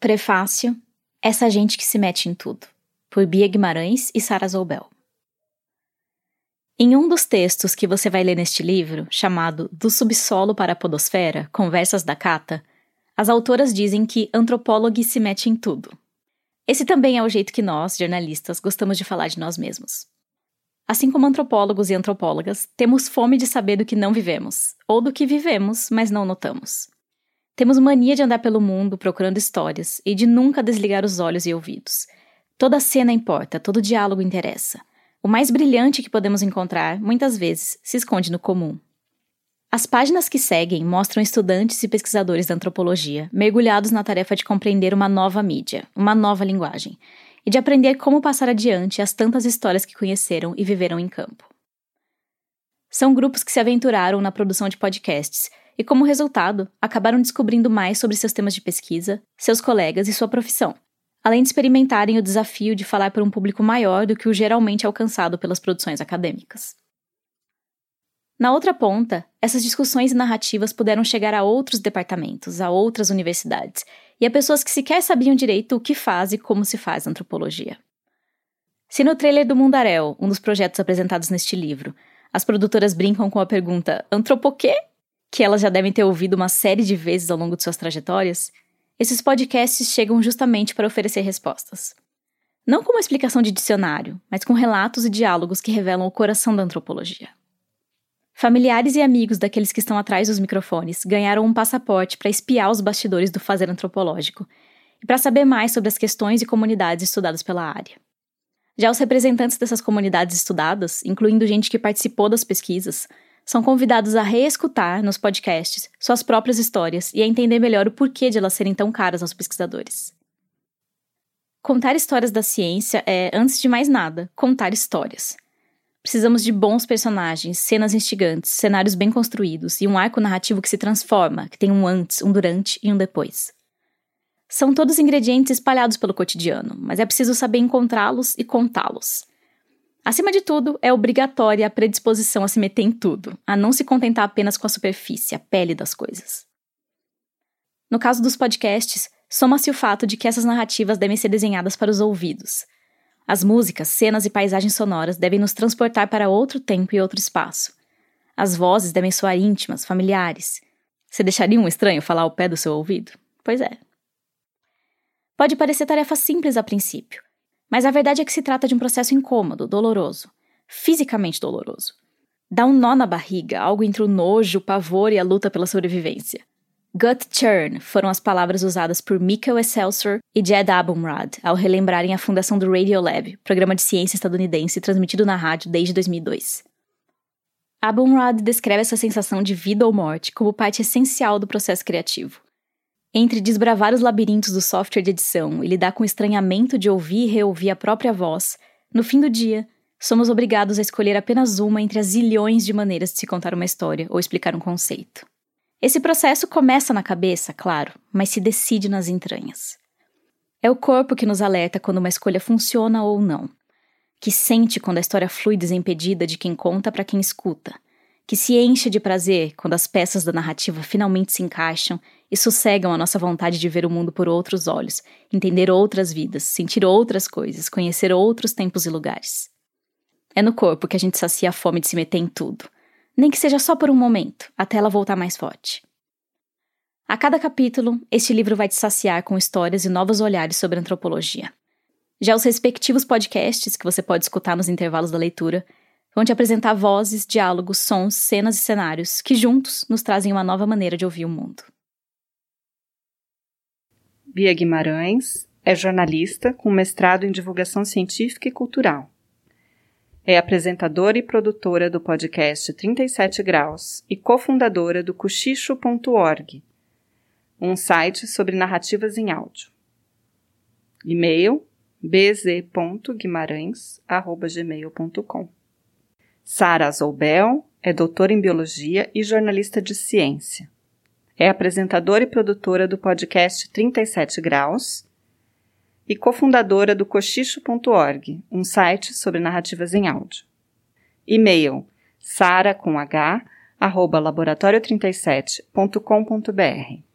Prefácio Essa gente que se mete em tudo, por Bia Guimarães e Sara Zoubel. Em um dos textos que você vai ler neste livro, chamado Do Subsolo para a Podosfera Conversas da Cata, as autoras dizem que antropólogo se mete em tudo. Esse também é o jeito que nós, jornalistas, gostamos de falar de nós mesmos. Assim como antropólogos e antropólogas, temos fome de saber do que não vivemos, ou do que vivemos, mas não notamos. Temos mania de andar pelo mundo procurando histórias e de nunca desligar os olhos e ouvidos. Toda cena importa, todo diálogo interessa. O mais brilhante que podemos encontrar, muitas vezes, se esconde no comum. As páginas que seguem mostram estudantes e pesquisadores da antropologia mergulhados na tarefa de compreender uma nova mídia, uma nova linguagem, e de aprender como passar adiante as tantas histórias que conheceram e viveram em campo. São grupos que se aventuraram na produção de podcasts e, como resultado, acabaram descobrindo mais sobre seus temas de pesquisa, seus colegas e sua profissão, além de experimentarem o desafio de falar para um público maior do que o geralmente alcançado pelas produções acadêmicas. Na outra ponta, essas discussões e narrativas puderam chegar a outros departamentos, a outras universidades e a pessoas que sequer sabiam direito o que faz e como se faz antropologia. Se no trailer do Mundaréu, um dos projetos apresentados neste livro, as produtoras brincam com a pergunta antropoquê? Que elas já devem ter ouvido uma série de vezes ao longo de suas trajetórias, esses podcasts chegam justamente para oferecer respostas. Não com uma explicação de dicionário, mas com relatos e diálogos que revelam o coração da antropologia. Familiares e amigos daqueles que estão atrás dos microfones ganharam um passaporte para espiar os bastidores do fazer antropológico e para saber mais sobre as questões e comunidades estudadas pela área. Já os representantes dessas comunidades estudadas, incluindo gente que participou das pesquisas, são convidados a reescutar nos podcasts suas próprias histórias e a entender melhor o porquê de elas serem tão caras aos pesquisadores. Contar histórias da ciência é, antes de mais nada, contar histórias. Precisamos de bons personagens, cenas instigantes, cenários bem construídos e um arco narrativo que se transforma, que tem um antes, um durante e um depois. São todos ingredientes espalhados pelo cotidiano, mas é preciso saber encontrá-los e contá-los. Acima de tudo, é obrigatória a predisposição a se meter em tudo, a não se contentar apenas com a superfície, a pele das coisas. No caso dos podcasts, soma-se o fato de que essas narrativas devem ser desenhadas para os ouvidos. As músicas, cenas e paisagens sonoras devem nos transportar para outro tempo e outro espaço. As vozes devem soar íntimas, familiares. Você deixaria um estranho falar ao pé do seu ouvido? Pois é. Pode parecer tarefa simples a princípio, mas a verdade é que se trata de um processo incômodo, doloroso, fisicamente doloroso. Dá um nó na barriga, algo entre o nojo, o pavor e a luta pela sobrevivência. Gut churn foram as palavras usadas por Mikkel Excelsior e Jed Abumrad ao relembrarem a fundação do Radiolab, programa de ciência estadunidense transmitido na rádio desde 2002. Abumrad descreve essa sensação de vida ou morte como parte essencial do processo criativo. Entre desbravar os labirintos do software de edição e lidar com o estranhamento de ouvir e reouvir a própria voz, no fim do dia, somos obrigados a escolher apenas uma entre as zilhões de maneiras de se contar uma história ou explicar um conceito. Esse processo começa na cabeça, claro, mas se decide nas entranhas. É o corpo que nos alerta quando uma escolha funciona ou não, que sente quando a história flui desimpedida de quem conta para quem escuta que se enche de prazer quando as peças da narrativa finalmente se encaixam e sossegam a nossa vontade de ver o mundo por outros olhos, entender outras vidas, sentir outras coisas, conhecer outros tempos e lugares. É no corpo que a gente sacia a fome de se meter em tudo, nem que seja só por um momento, até ela voltar mais forte. A cada capítulo, este livro vai te saciar com histórias e novos olhares sobre antropologia. Já os respectivos podcasts que você pode escutar nos intervalos da leitura vão te apresentar vozes, diálogos, sons, cenas e cenários que juntos nos trazem uma nova maneira de ouvir o mundo. Bia Guimarães é jornalista com mestrado em divulgação científica e cultural. É apresentadora e produtora do podcast 37 Graus e cofundadora do Cochicho.org, um site sobre narrativas em áudio. E-mail bz.guimarães.gmail.com Sara Zoubel é doutora em biologia e jornalista de ciência. É apresentadora e produtora do podcast 37 Graus e cofundadora do cochicho.org, um site sobre narrativas em áudio. E-mail sara com h arroba laboratório37.com.br